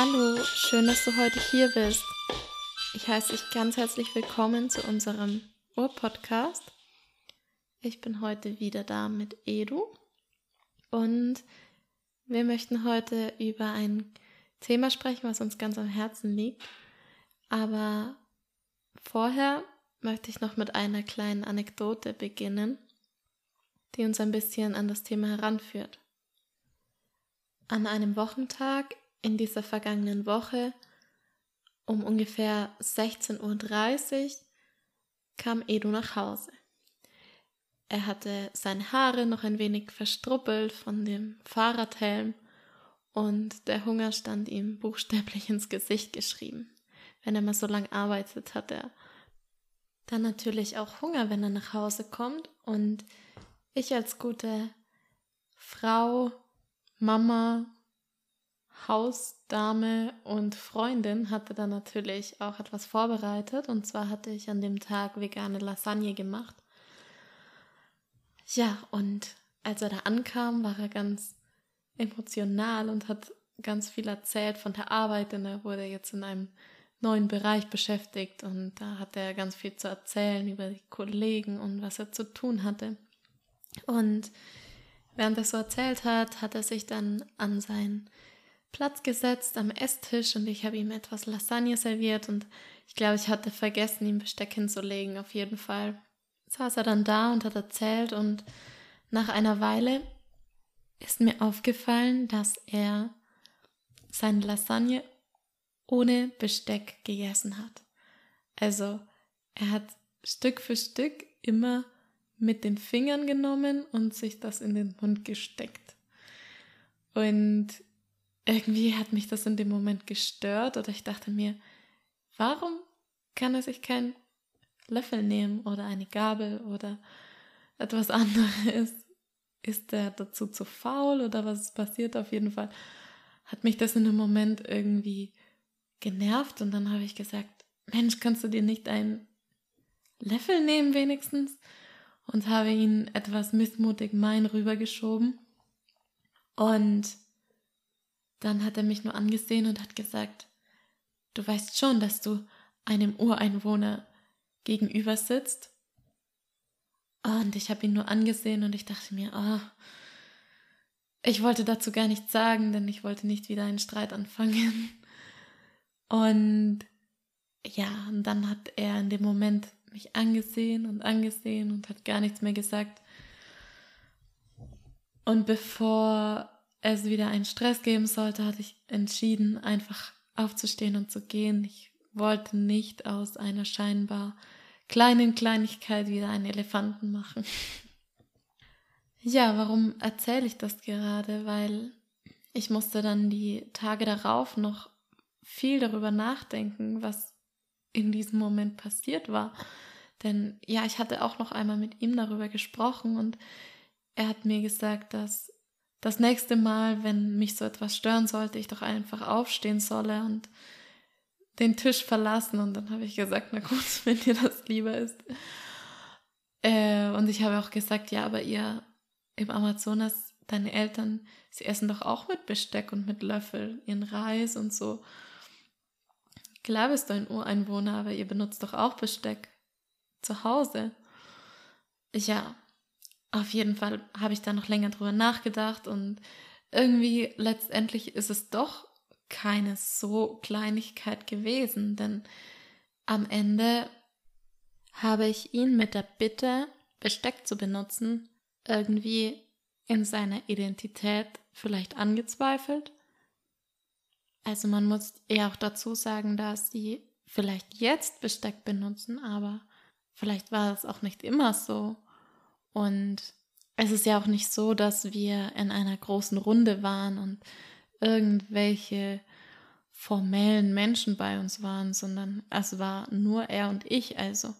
Hallo, schön, dass du heute hier bist. Ich heiße dich ganz herzlich willkommen zu unserem Ur-Podcast. Ich bin heute wieder da mit Edu und wir möchten heute über ein Thema sprechen, was uns ganz am Herzen liegt. Aber vorher möchte ich noch mit einer kleinen Anekdote beginnen, die uns ein bisschen an das Thema heranführt. An einem Wochentag in dieser vergangenen Woche um ungefähr 16.30 Uhr kam Edu nach Hause. Er hatte seine Haare noch ein wenig verstruppelt von dem Fahrradhelm und der Hunger stand ihm buchstäblich ins Gesicht geschrieben. Wenn er mal so lange arbeitet, hat er dann natürlich auch Hunger, wenn er nach Hause kommt. Und ich als gute Frau, Mama, Hausdame und Freundin hatte dann natürlich auch etwas vorbereitet. Und zwar hatte ich an dem Tag vegane Lasagne gemacht. Ja, und als er da ankam, war er ganz emotional und hat ganz viel erzählt von der Arbeit, denn er wurde jetzt in einem neuen Bereich beschäftigt und da hatte er ganz viel zu erzählen über die Kollegen und was er zu tun hatte. Und während er so erzählt hat, hat er sich dann an seinen Platz gesetzt am Esstisch und ich habe ihm etwas Lasagne serviert und ich glaube, ich hatte vergessen, ihm Besteck hinzulegen. Auf jeden Fall saß er dann da und hat erzählt und nach einer Weile ist mir aufgefallen, dass er seine Lasagne ohne Besteck gegessen hat. Also er hat Stück für Stück immer mit den Fingern genommen und sich das in den Mund gesteckt. Und irgendwie hat mich das in dem Moment gestört oder ich dachte mir, warum kann er sich keinen Löffel nehmen oder eine Gabel oder etwas anderes? Ist er dazu zu faul oder was ist passiert? Auf jeden Fall hat mich das in dem Moment irgendwie genervt und dann habe ich gesagt, Mensch, kannst du dir nicht einen Löffel nehmen wenigstens? Und habe ihn etwas missmutig mein rübergeschoben. Und dann hat er mich nur angesehen und hat gesagt, du weißt schon, dass du einem Ureinwohner gegenüber sitzt. Und ich habe ihn nur angesehen und ich dachte mir, oh, ich wollte dazu gar nichts sagen, denn ich wollte nicht wieder einen Streit anfangen. Und ja, und dann hat er in dem Moment mich angesehen und angesehen und hat gar nichts mehr gesagt. Und bevor es wieder einen Stress geben sollte, hatte ich entschieden, einfach aufzustehen und zu gehen. Ich wollte nicht aus einer scheinbar kleinen Kleinigkeit wieder einen Elefanten machen. ja, warum erzähle ich das gerade? Weil ich musste dann die Tage darauf noch viel darüber nachdenken, was in diesem Moment passiert war. Denn ja, ich hatte auch noch einmal mit ihm darüber gesprochen und er hat mir gesagt, dass das nächste Mal, wenn mich so etwas stören sollte, ich doch einfach aufstehen solle und den Tisch verlassen. Und dann habe ich gesagt, na gut, wenn dir das lieber ist. Äh, und ich habe auch gesagt, ja, aber ihr im Amazonas, deine Eltern, sie essen doch auch mit Besteck und mit Löffel ihren Reis und so. Klar bist du ein Ureinwohner, aber ihr benutzt doch auch Besteck zu Hause. Ja, auf jeden Fall habe ich da noch länger drüber nachgedacht und irgendwie letztendlich ist es doch keine so Kleinigkeit gewesen, denn am Ende habe ich ihn mit der Bitte, Besteck zu benutzen, irgendwie in seiner Identität vielleicht angezweifelt. Also man muss eher auch dazu sagen, dass sie vielleicht jetzt Besteck benutzen, aber vielleicht war es auch nicht immer so. Und es ist ja auch nicht so, dass wir in einer großen Runde waren und irgendwelche formellen Menschen bei uns waren, sondern es war nur er und ich. Also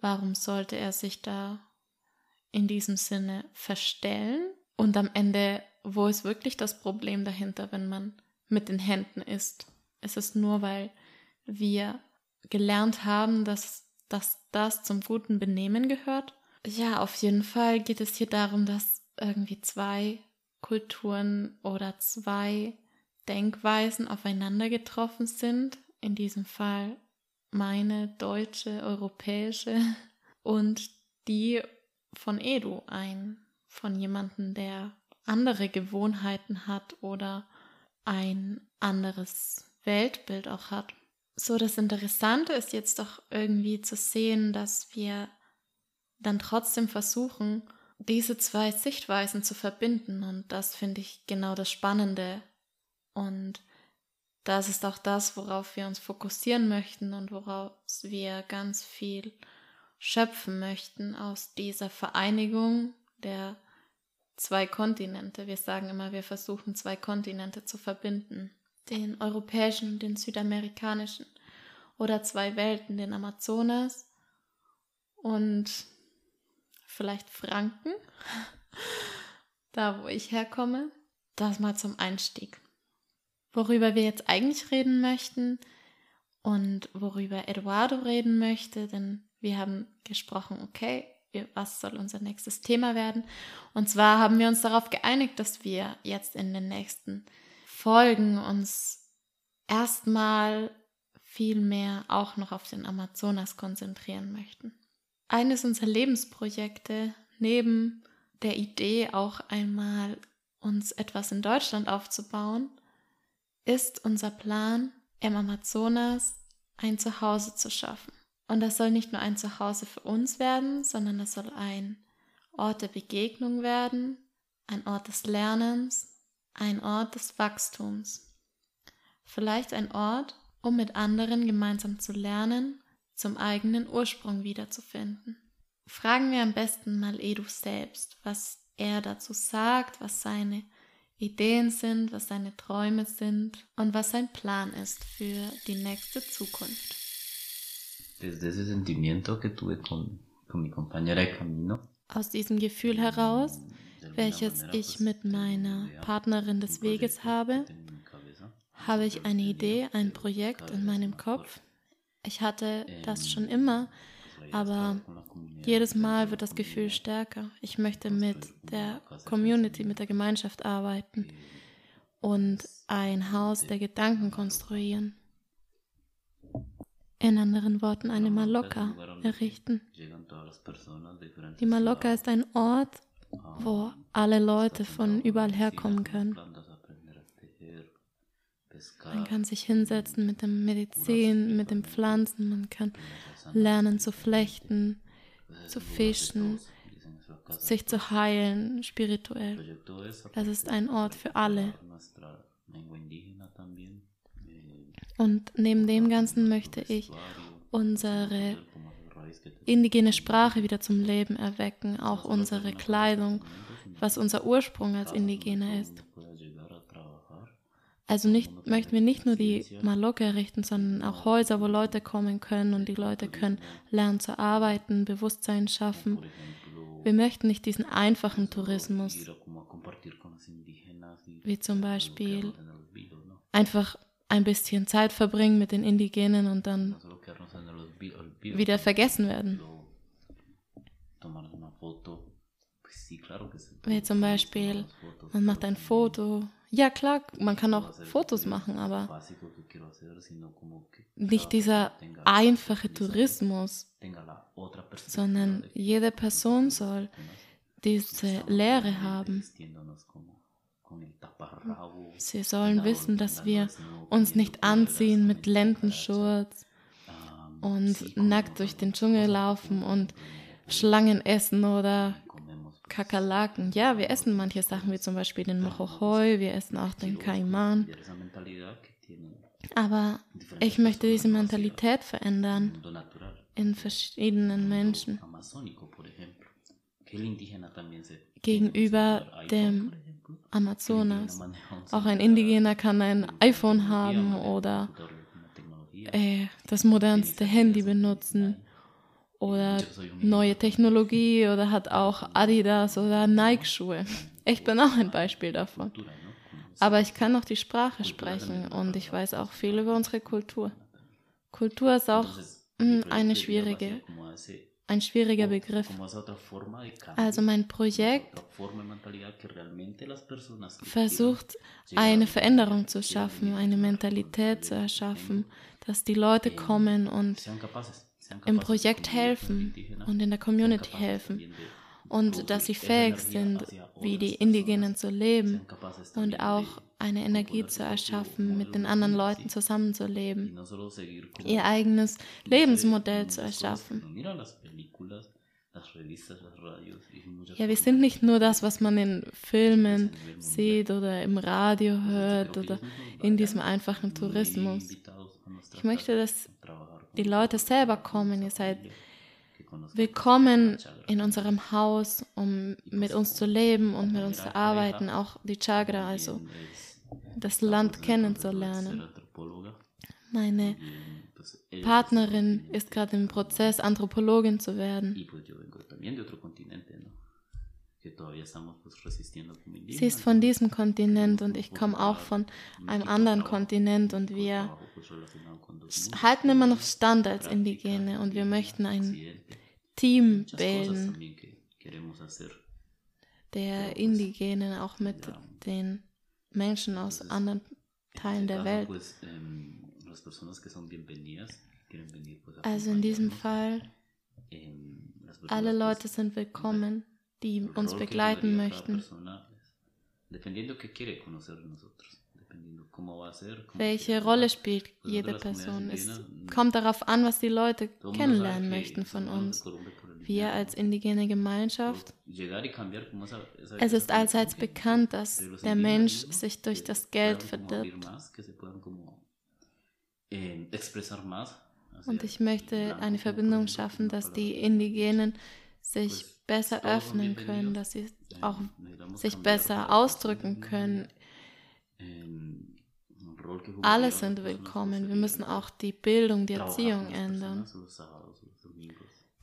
warum sollte er sich da in diesem Sinne verstellen? Und am Ende, wo ist wirklich das Problem dahinter, wenn man mit den Händen isst? Es ist nur, weil wir gelernt haben, dass, dass das zum guten Benehmen gehört. Ja, auf jeden Fall geht es hier darum, dass irgendwie zwei Kulturen oder zwei Denkweisen aufeinander getroffen sind. In diesem Fall meine deutsche, europäische und die von Edu ein, von jemandem, der andere Gewohnheiten hat oder ein anderes Weltbild auch hat. So, das Interessante ist jetzt doch irgendwie zu sehen, dass wir dann trotzdem versuchen, diese zwei Sichtweisen zu verbinden. Und das finde ich genau das Spannende. Und das ist auch das, worauf wir uns fokussieren möchten und woraus wir ganz viel schöpfen möchten aus dieser Vereinigung der zwei Kontinente. Wir sagen immer, wir versuchen zwei Kontinente zu verbinden. Den europäischen und den südamerikanischen. Oder zwei Welten, den Amazonas und vielleicht Franken, da wo ich herkomme. Das mal zum Einstieg. Worüber wir jetzt eigentlich reden möchten und worüber Eduardo reden möchte, denn wir haben gesprochen, okay, was soll unser nächstes Thema werden? Und zwar haben wir uns darauf geeinigt, dass wir jetzt in den nächsten Folgen uns erstmal viel mehr auch noch auf den Amazonas konzentrieren möchten. Eines unserer Lebensprojekte neben der Idee auch einmal uns etwas in Deutschland aufzubauen, ist unser Plan, im Amazonas ein Zuhause zu schaffen. Und das soll nicht nur ein Zuhause für uns werden, sondern das soll ein Ort der Begegnung werden, ein Ort des Lernens, ein Ort des Wachstums. Vielleicht ein Ort, um mit anderen gemeinsam zu lernen zum eigenen Ursprung wiederzufinden. Fragen wir am besten mal Edu selbst, was er dazu sagt, was seine Ideen sind, was seine Träume sind und was sein Plan ist für die nächste Zukunft. Aus diesem Gefühl heraus, welches ich mit meiner Partnerin des Weges habe, habe ich eine Idee, ein Projekt in meinem Kopf, ich hatte das schon immer, aber jedes Mal wird das Gefühl stärker. Ich möchte mit der Community, mit der Gemeinschaft arbeiten und ein Haus der Gedanken konstruieren. In anderen Worten, eine Maloka errichten. Die Maloka ist ein Ort, wo alle Leute von überall herkommen können. Man kann sich hinsetzen mit dem Medizin, mit den Pflanzen, man kann lernen zu flechten, zu fischen, sich zu heilen spirituell. Es ist ein Ort für alle. Und neben dem Ganzen möchte ich unsere indigene Sprache wieder zum Leben erwecken, auch unsere Kleidung, was unser Ursprung als Indigene ist. Also nicht, möchten wir nicht nur die Maloke errichten, sondern auch Häuser, wo Leute kommen können und die Leute können lernen zu arbeiten, Bewusstsein schaffen. Wir möchten nicht diesen einfachen Tourismus, wie zum Beispiel einfach ein bisschen Zeit verbringen mit den Indigenen und dann wieder vergessen werden. Wie zum Beispiel, man macht ein Foto ja, klar, man kann auch Fotos machen, aber nicht dieser einfache Tourismus, sondern jede Person soll diese Lehre haben. Sie sollen wissen, dass wir uns nicht anziehen mit Lendenschurz und nackt durch den Dschungel laufen und Schlangen essen oder Kakerlaken. Ja, wir essen manche Sachen, wie zum Beispiel den Mojojoy, wir essen auch den Kaiman. Aber ich möchte diese Mentalität verändern in verschiedenen Menschen. Gegenüber dem Amazonas. Auch ein Indigener kann ein iPhone haben oder äh, das modernste Handy benutzen oder neue Technologie oder hat auch Adidas oder Nike-Schuhe. Ich bin auch ein Beispiel davon. Aber ich kann auch die Sprache sprechen und ich weiß auch viel über unsere Kultur. Kultur ist auch hm, eine schwierige ein schwieriger Begriff. Also mein Projekt versucht eine Veränderung zu schaffen, eine Mentalität zu erschaffen, dass die Leute kommen und im Projekt helfen und in der Community helfen und dass sie fähig sind, wie die Indigenen zu leben und auch eine Energie zu erschaffen, mit den anderen Leuten zusammenzuleben, ihr eigenes Lebensmodell zu erschaffen. Ja, wir sind nicht nur das, was man in Filmen sieht oder im Radio hört oder in diesem einfachen Tourismus. Ich möchte, dass die Leute selber kommen. Ihr seid willkommen in unserem Haus, um mit uns zu leben und mit uns zu arbeiten, auch die Chagra, also das Land kennenzulernen. Meine Partnerin ist gerade im Prozess, Anthropologin zu werden. Sie ist von diesem Kontinent und ich komme auch von einem anderen Kontinent und wir halten immer noch Stand als Indigene und wir möchten ein Team bilden der Indigenen, auch mit den Menschen aus anderen Teilen der Welt. Also in diesem Fall, alle Leute sind willkommen, die uns begleiten möchten. Welche Rolle spielt jede Person? Es kommt darauf an, was die Leute kennenlernen möchten von uns wir als indigene Gemeinschaft. Es ist allseits bekannt, dass der Mensch sich durch das Geld verdirbt. Und ich möchte eine Verbindung schaffen, dass die Indigenen sich besser öffnen können, dass sie auch sich besser ausdrücken können. Alle sind willkommen. Wir müssen auch die Bildung, die Erziehung ändern.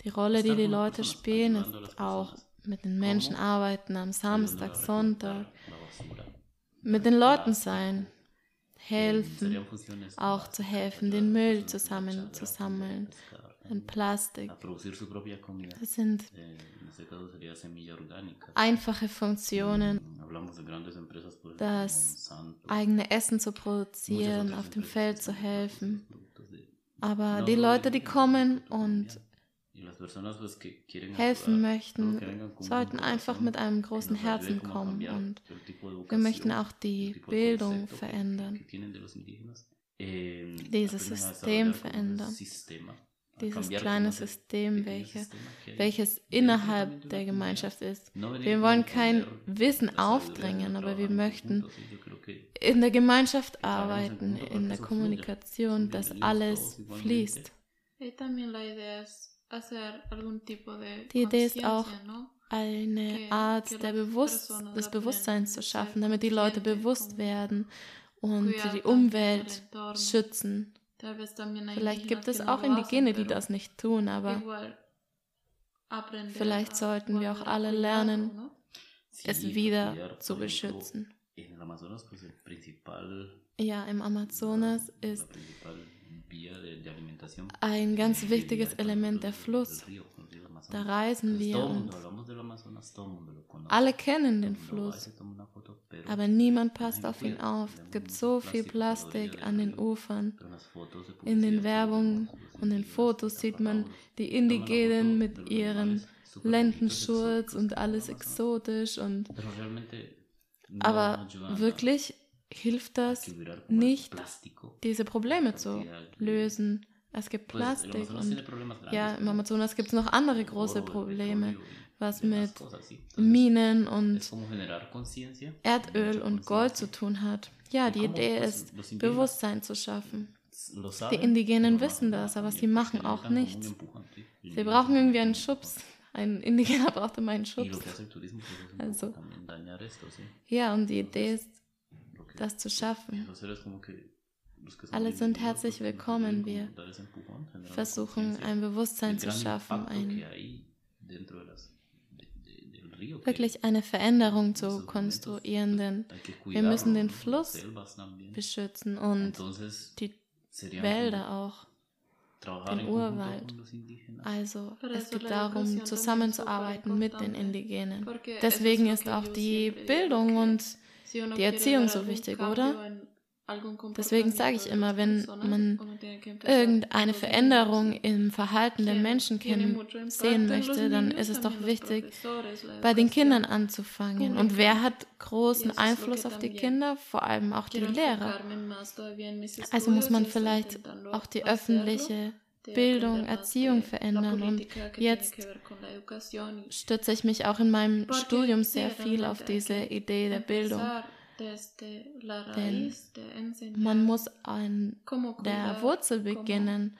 Die Rolle, die die Leute spielen, ist auch mit den Menschen arbeiten am Samstag, Sonntag, mit den Leuten sein, helfen, auch zu helfen, den Müll zusammen zu sammeln, den Plastik. Das sind einfache Funktionen, das eigene Essen zu produzieren, auf dem Feld zu helfen. Aber die Leute, die kommen und helfen möchten, sollten einfach mit einem großen Herzen kommen und wir möchten auch die Bildung verändern, dieses System verändern, dieses kleine System, welche, welches innerhalb der Gemeinschaft ist. Wir wollen kein Wissen aufdrängen, aber wir möchten in der Gemeinschaft arbeiten, in der Kommunikation, dass alles fließt. Die Idee ist auch, eine Art der Bewusst des Bewusstseins zu schaffen, damit die Leute bewusst werden und die Umwelt schützen. Vielleicht gibt es auch Indigene, die das nicht tun, aber vielleicht sollten wir auch alle lernen, es wieder zu beschützen. Ja, im Amazonas ist ein ganz wichtiges Element der Fluss. Da reisen wir und alle kennen den Fluss, aber niemand passt auf ihn auf. Es gibt so viel Plastik an den Ufern. In den Werbungen und den Fotos sieht man die Indigenen mit ihren Lendenschurz und alles exotisch und aber wirklich hilft das nicht, diese Probleme zu lösen. Es gibt Plastik und ja, im Amazonas gibt es noch andere große Probleme, was mit Minen und Erdöl und Gold zu tun hat. Ja, die Idee ist, Bewusstsein zu schaffen. Die Indigenen wissen das, aber sie machen auch nichts. Sie brauchen irgendwie einen Schubs. Ein Indigener braucht immer einen Schubs. Also, ja, und die Idee ist, das zu schaffen. Alle sind herzlich willkommen. Wir versuchen ein Bewusstsein zu schaffen, ein, wirklich eine Veränderung zu konstruieren, denn wir müssen den Fluss beschützen und die Wälder auch. den Urwald. Also es geht darum, zusammenzuarbeiten mit den Indigenen. Deswegen ist auch die Bildung und die Erziehung so wichtig, oder? Deswegen sage ich immer, wenn man irgendeine Veränderung im Verhalten der Menschen sehen möchte, dann ist es doch wichtig, bei den Kindern anzufangen. Und wer hat großen Einfluss auf die Kinder? Vor allem auch die Lehrer. Also muss man vielleicht auch die öffentliche Bildung, Erziehung verändern. Und jetzt stütze ich mich auch in meinem Studium sehr viel auf diese Idee der Bildung. Denn man muss an der Wurzel beginnen,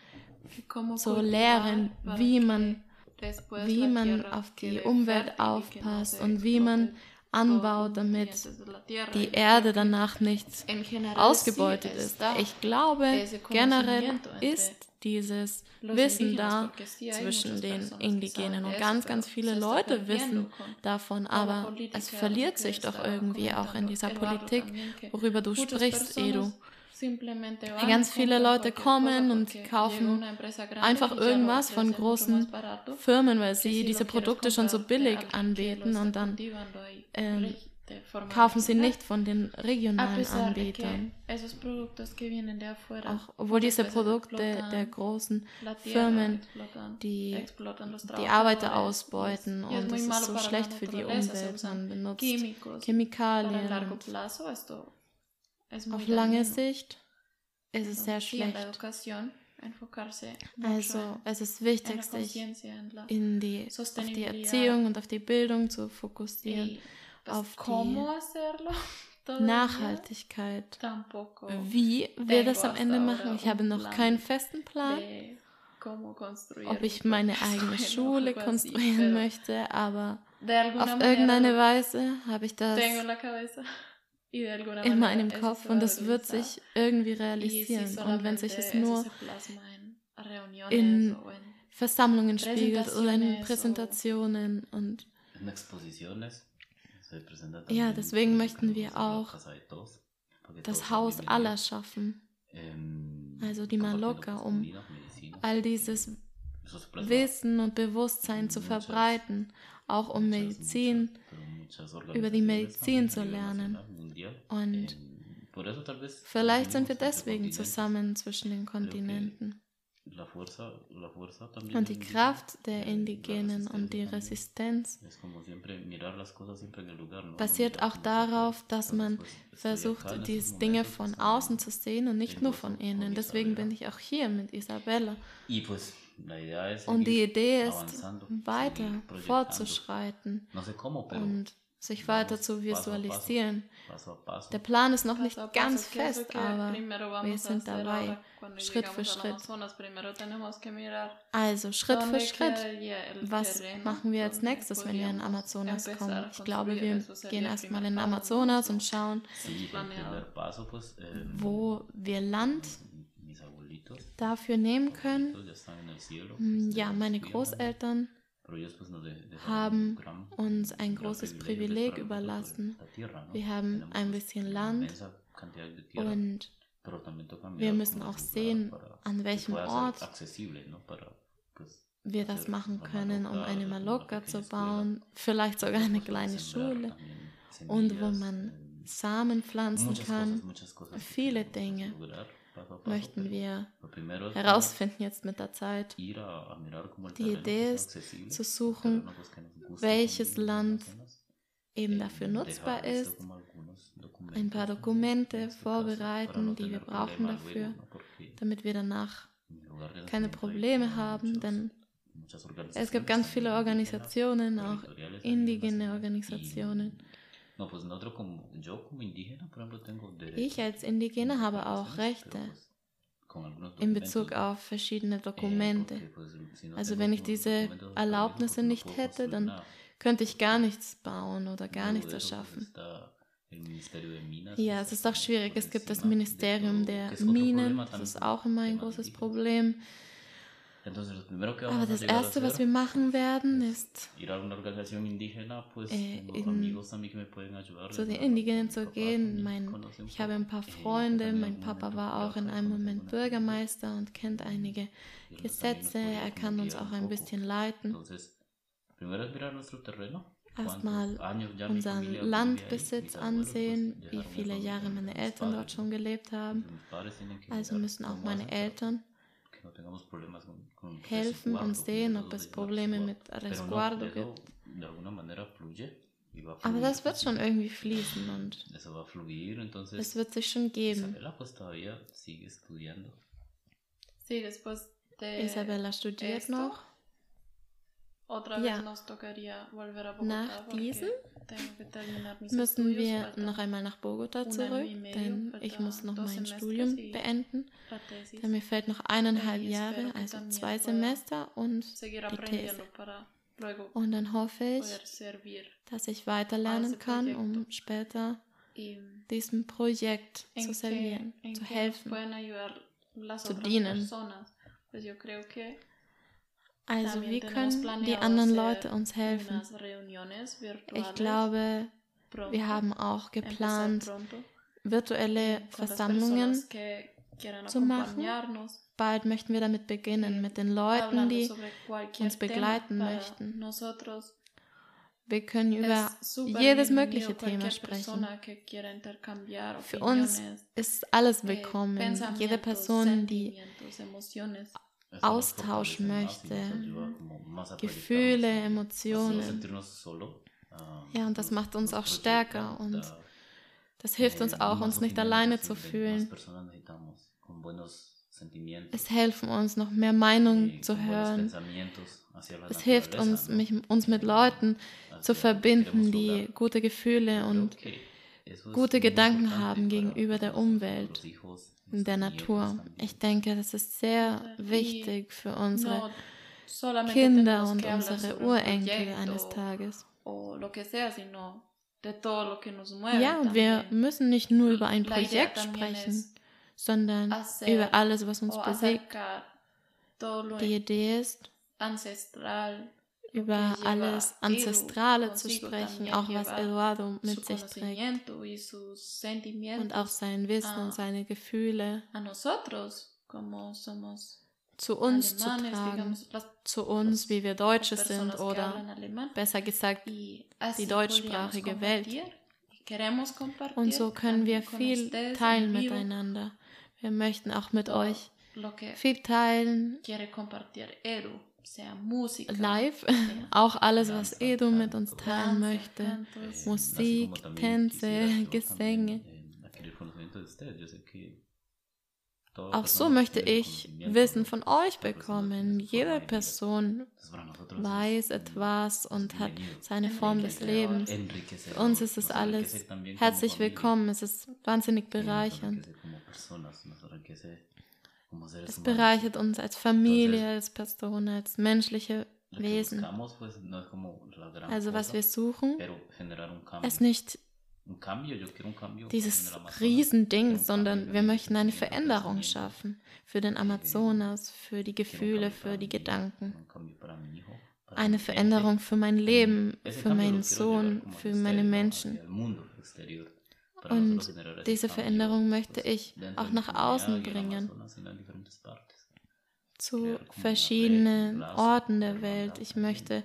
zu lehren, wie man, wie man auf die Umwelt aufpasst und wie man anbaut, damit die Erde danach nicht ausgebeutet ist. Ich glaube, generell ist dieses Wissen da zwischen den Indigenen. Und ganz, ganz viele Leute wissen davon, aber es verliert sich doch irgendwie auch in dieser Politik, worüber du sprichst, Edu. Ganz viele Leute kommen und kaufen einfach irgendwas von großen Firmen, weil sie diese Produkte schon so billig anbieten und dann ähm, kaufen sie nicht von den regionalen Anbietern. Auch, obwohl diese Produkte der großen Firmen die, die Arbeiter ausbeuten und es ist so schlecht für die Umwelt. Man benutzt Chemikalien. Auf lange Sicht ist es sehr schlecht. Also es ist wichtig, sich in die, auf die Erziehung und auf die Bildung zu fokussieren auf die Nachhaltigkeit. Wie wir das am Ende machen, ich habe noch keinen festen Plan, ob ich meine eigene Schule konstruieren möchte, aber auf irgendeine Weise habe ich das in meinem Kopf und es wird sich irgendwie realisieren. Und wenn sich es nur in Versammlungen spiegelt oder in Präsentationen und ja, deswegen möchten wir auch das Haus aller schaffen, also die Maloka, um all dieses Wissen und Bewusstsein zu verbreiten, auch um Medizin, über die Medizin zu lernen. Und vielleicht sind wir deswegen zusammen zwischen den Kontinenten. Und die Kraft der Indigenen und die Resistenz basiert auch darauf, dass man versucht, die Dinge von außen zu sehen und nicht nur von innen. Deswegen bin ich auch hier mit Isabella. Und die Idee ist, weiter fortzuschreiten und sich weiter zu visualisieren. Der Plan ist noch nicht ganz fest, aber wir sind dabei, Schritt für Schritt. Also Schritt für Schritt. Was machen wir als nächstes, wenn wir in Amazonas kommen? Ich glaube, wir gehen erstmal in Amazonas und schauen, wo wir Land dafür nehmen können. Hm, ja, meine Großeltern haben uns ein großes Privileg überlassen. Wir haben ein bisschen Land und wir müssen auch sehen, an welchem Ort wir das machen können, um eine Maloka zu bauen, vielleicht sogar eine kleine Schule und wo man Samen pflanzen kann, viele Dinge möchten wir herausfinden jetzt mit der Zeit. Die Idee ist zu suchen, welches Land eben dafür nutzbar ist, ein paar Dokumente vorbereiten, die wir brauchen dafür, damit wir danach keine Probleme haben, denn es gibt ganz viele Organisationen, auch indigene Organisationen, ich als Indigene habe auch Rechte in Bezug auf verschiedene Dokumente. Also wenn ich diese Erlaubnisse nicht hätte, dann könnte ich gar nichts bauen oder gar nichts erschaffen. Ja, es ist auch schwierig. Es gibt das Ministerium der Minen, das ist auch immer ein großes Problem. Aber das Erste, was wir machen werden, ist äh, in, zu den Indigenen zu gehen. Mein, ich habe ein paar Freunde, mein Papa war auch in einem Moment Bürgermeister und kennt einige Gesetze, er kann uns auch ein bisschen leiten. Erstmal unseren Landbesitz ansehen, wie viele Jahre meine Eltern dort schon gelebt haben. Also müssen auch meine Eltern helfen und sehen, ob es Probleme mit Resguardo gibt. Aber das wird schon irgendwie fließen und es wird sich schon geben. Isabella studiert noch. Ja. Nach diesem müssen wir noch einmal nach Bogota zurück, denn ich muss noch mein Studium beenden. Denn mir fällt noch eineinhalb Jahre, also zwei Semester und die These. Und dann hoffe ich, dass ich weiter lernen kann, um später diesem Projekt zu servieren, zu helfen, zu dienen. Also wie können die anderen Leute uns helfen? Ich glaube, wir haben auch geplant, virtuelle Versammlungen zu machen. Bald möchten wir damit beginnen, mit den Leuten, die uns begleiten möchten. Wir können über jedes mögliche Thema sprechen. Für uns ist alles willkommen. Jede Person, die austauschen möchte. Gefühle, Emotionen. Ja, und das macht uns auch stärker und das hilft uns auch, uns nicht alleine zu fühlen. Es hilft uns, noch mehr Meinungen zu hören. Es hilft uns, mich, uns mit Leuten zu verbinden, die gute Gefühle und gute Gedanken haben gegenüber der Umwelt der Natur. Ich denke, das ist sehr wichtig für unsere Kinder und unsere Urenkel eines Tages. Ja, und wir müssen nicht nur über ein Projekt sprechen, sondern über alles, was uns bewegt. Die Idee ist, über alles Ancestrale zu sprechen, auch was Eduardo mit sich trägt und auch sein Wissen und seine Gefühle zu uns zu tragen, zu uns, wie wir Deutsche sind oder besser gesagt die deutschsprachige Welt. Und so können wir viel teilen miteinander. Wir möchten auch mit euch viel teilen live, auch alles, was Edu mit uns teilen möchte. Musik, Tänze, Gesänge. Auch so möchte ich Wissen von euch bekommen. Jede Person weiß etwas und hat seine Form des Lebens. Für uns ist es alles herzlich willkommen. Es ist wahnsinnig bereichernd. Es bereichert uns als Familie, als Person, als menschliche Wesen. Also was wir suchen, ist nicht dieses Riesending, sondern wir möchten eine Veränderung schaffen für den Amazonas, für die Gefühle, für die Gedanken. Eine Veränderung für mein Leben, für meinen Sohn, für meine Menschen. Und diese Veränderung möchte ich auch nach außen bringen, zu verschiedenen Orten der Welt. Ich möchte,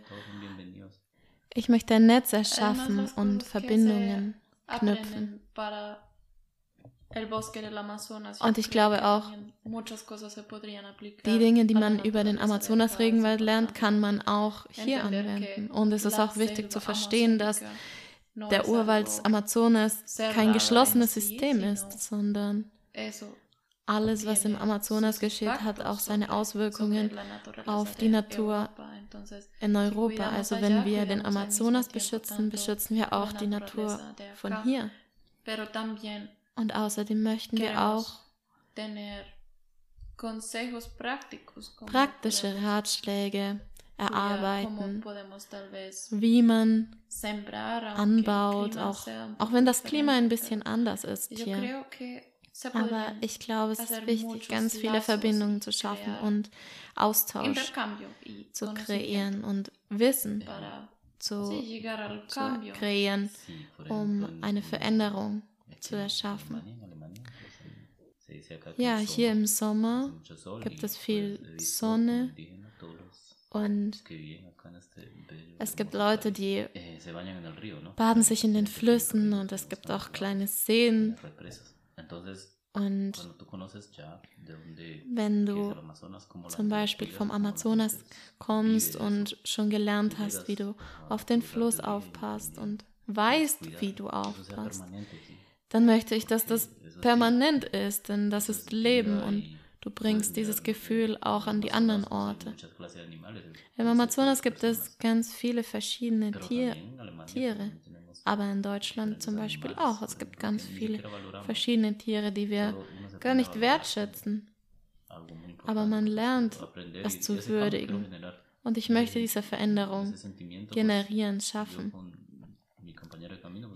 ich möchte ein Netz erschaffen und Verbindungen knüpfen. Und ich glaube auch, die Dinge, die man über den Amazonas-Regenwald lernt, kann man auch hier anwenden. Und es ist auch wichtig zu verstehen, dass der Urwald des Amazonas kein geschlossenes System ist, sondern alles, was im Amazonas geschieht, hat auch seine Auswirkungen auf die Natur in Europa. Also wenn wir den Amazonas beschützen, beschützen wir auch die Natur von hier. Und außerdem möchten wir auch praktische Ratschläge erarbeiten, wie man anbaut, auch, auch wenn das Klima ein bisschen anders ist hier. Aber ich glaube, es ist wichtig, ganz viele Verbindungen zu schaffen und Austausch zu kreieren und Wissen zu, zu kreieren, um eine Veränderung zu erschaffen. Ja, hier im Sommer gibt es viel Sonne und es gibt Leute, die baden sich in den Flüssen und es gibt auch kleine Seen. Und wenn du zum Beispiel vom Amazonas kommst und schon gelernt hast, wie du auf den Fluss aufpasst und weißt, wie du aufpasst, dann möchte ich, dass das permanent ist, denn das ist Leben und du bringst dieses Gefühl auch an die anderen Orte. Im Amazonas gibt es ganz viele verschiedene Tier Tiere, aber in Deutschland zum Beispiel auch. Es gibt ganz viele verschiedene Tiere, die wir gar nicht wertschätzen. Aber man lernt es zu würdigen. Und ich möchte diese Veränderung generieren, schaffen.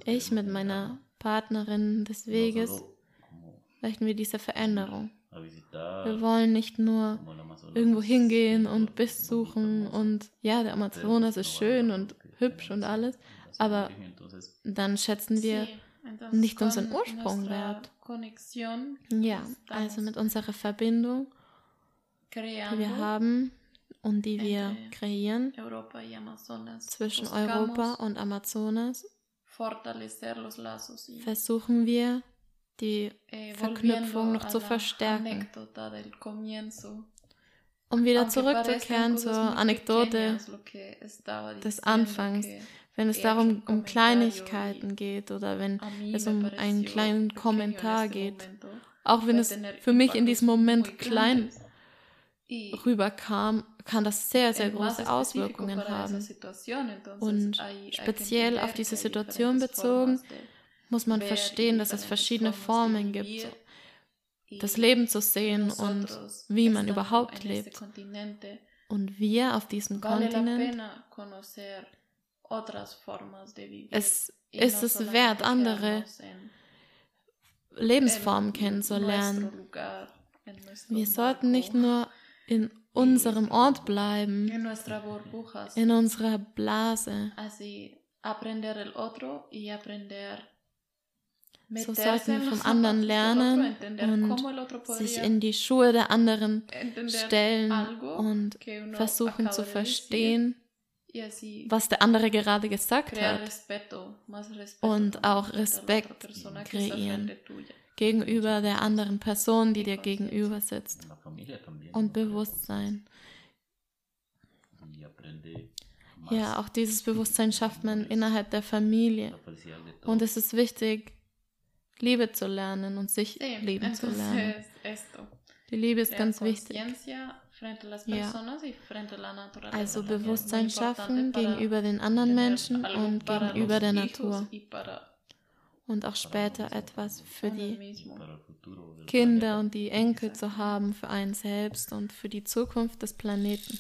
Ich mit meiner Partnerin des Weges möchten wir diese Veränderung. Wir wollen nicht nur irgendwo hingehen und Biss suchen und ja, der Amazonas ist schön und hübsch und alles, aber dann schätzen wir nicht unseren Ursprung wert. Ja, also mit unserer Verbindung, die wir haben und die wir kreieren zwischen Europa und Amazonas, versuchen wir die eh, Verknüpfung noch zu verstärken. Um wieder zurückzukehren zur Anekdote des Anfangs, wenn es darum um Kleinigkeiten geht oder wenn es um einen kleinen Kommentar geht, auch wenn es für mich in diesem Moment klein rüberkam, kann das sehr, sehr große Auswirkungen haben. Und speziell auf diese Situation bezogen, muss man verstehen, dass es verschiedene Formen gibt, das Leben zu sehen und wie man überhaupt lebt. Und wir auf diesem Kontinent, es ist es wert, andere Lebensformen kennenzulernen. Wir sollten nicht nur in unserem Ort bleiben, in unserer Blase. So sollten wir vom anderen lernen und sich in die Schuhe der anderen stellen und versuchen zu verstehen, was der andere gerade gesagt hat. Und auch Respekt kreieren gegenüber der anderen Person, die dir gegenüber sitzt. Und Bewusstsein. Ja, auch dieses Bewusstsein schafft man innerhalb der Familie. Und es ist wichtig, Liebe zu lernen und sich sí, lieben zu lernen. Die Liebe ist ganz wichtig. Ja. Also Bewusstsein schaffen gegenüber den anderen Menschen und gegenüber der Natur. Und auch später etwas für die Kinder und die Enkel zu haben, für einen selbst und für die Zukunft des Planeten.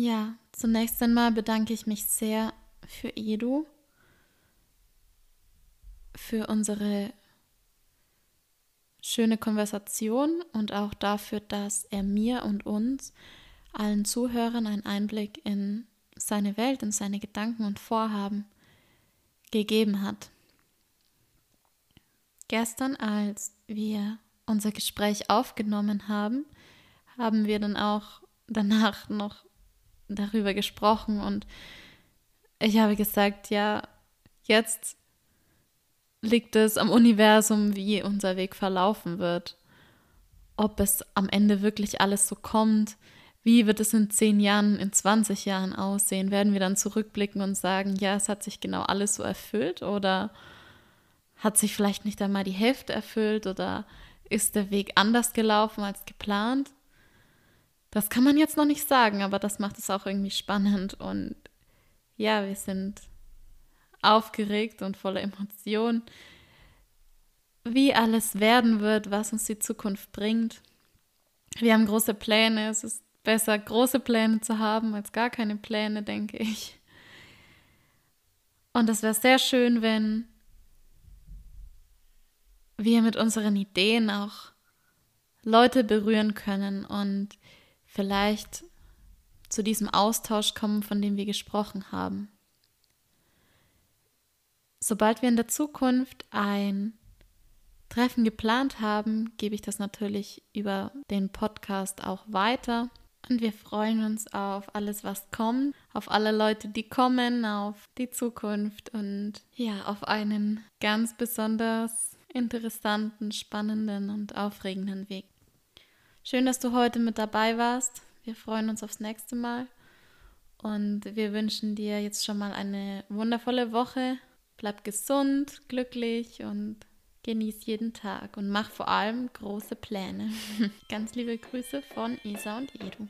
Ja, zunächst einmal bedanke ich mich sehr für Edu, für unsere schöne Konversation und auch dafür, dass er mir und uns, allen Zuhörern, einen Einblick in seine Welt, in seine Gedanken und Vorhaben gegeben hat. Gestern, als wir unser Gespräch aufgenommen haben, haben wir dann auch danach noch darüber gesprochen und ich habe gesagt, ja, jetzt liegt es am Universum, wie unser Weg verlaufen wird. Ob es am Ende wirklich alles so kommt, wie wird es in zehn Jahren, in 20 Jahren aussehen? Werden wir dann zurückblicken und sagen, ja, es hat sich genau alles so erfüllt oder hat sich vielleicht nicht einmal die Hälfte erfüllt oder ist der Weg anders gelaufen als geplant? Das kann man jetzt noch nicht sagen, aber das macht es auch irgendwie spannend und ja, wir sind aufgeregt und voller Emotionen, wie alles werden wird, was uns die Zukunft bringt. Wir haben große Pläne, es ist besser, große Pläne zu haben als gar keine Pläne, denke ich. Und es wäre sehr schön, wenn wir mit unseren Ideen auch Leute berühren können und vielleicht zu diesem Austausch kommen, von dem wir gesprochen haben. Sobald wir in der Zukunft ein Treffen geplant haben, gebe ich das natürlich über den Podcast auch weiter. Und wir freuen uns auf alles, was kommt, auf alle Leute, die kommen, auf die Zukunft und ja, auf einen ganz besonders interessanten, spannenden und aufregenden Weg. Schön, dass du heute mit dabei warst. Wir freuen uns aufs nächste Mal und wir wünschen dir jetzt schon mal eine wundervolle Woche. Bleib gesund, glücklich und genieß jeden Tag und mach vor allem große Pläne. Ganz liebe Grüße von Isa und Edu.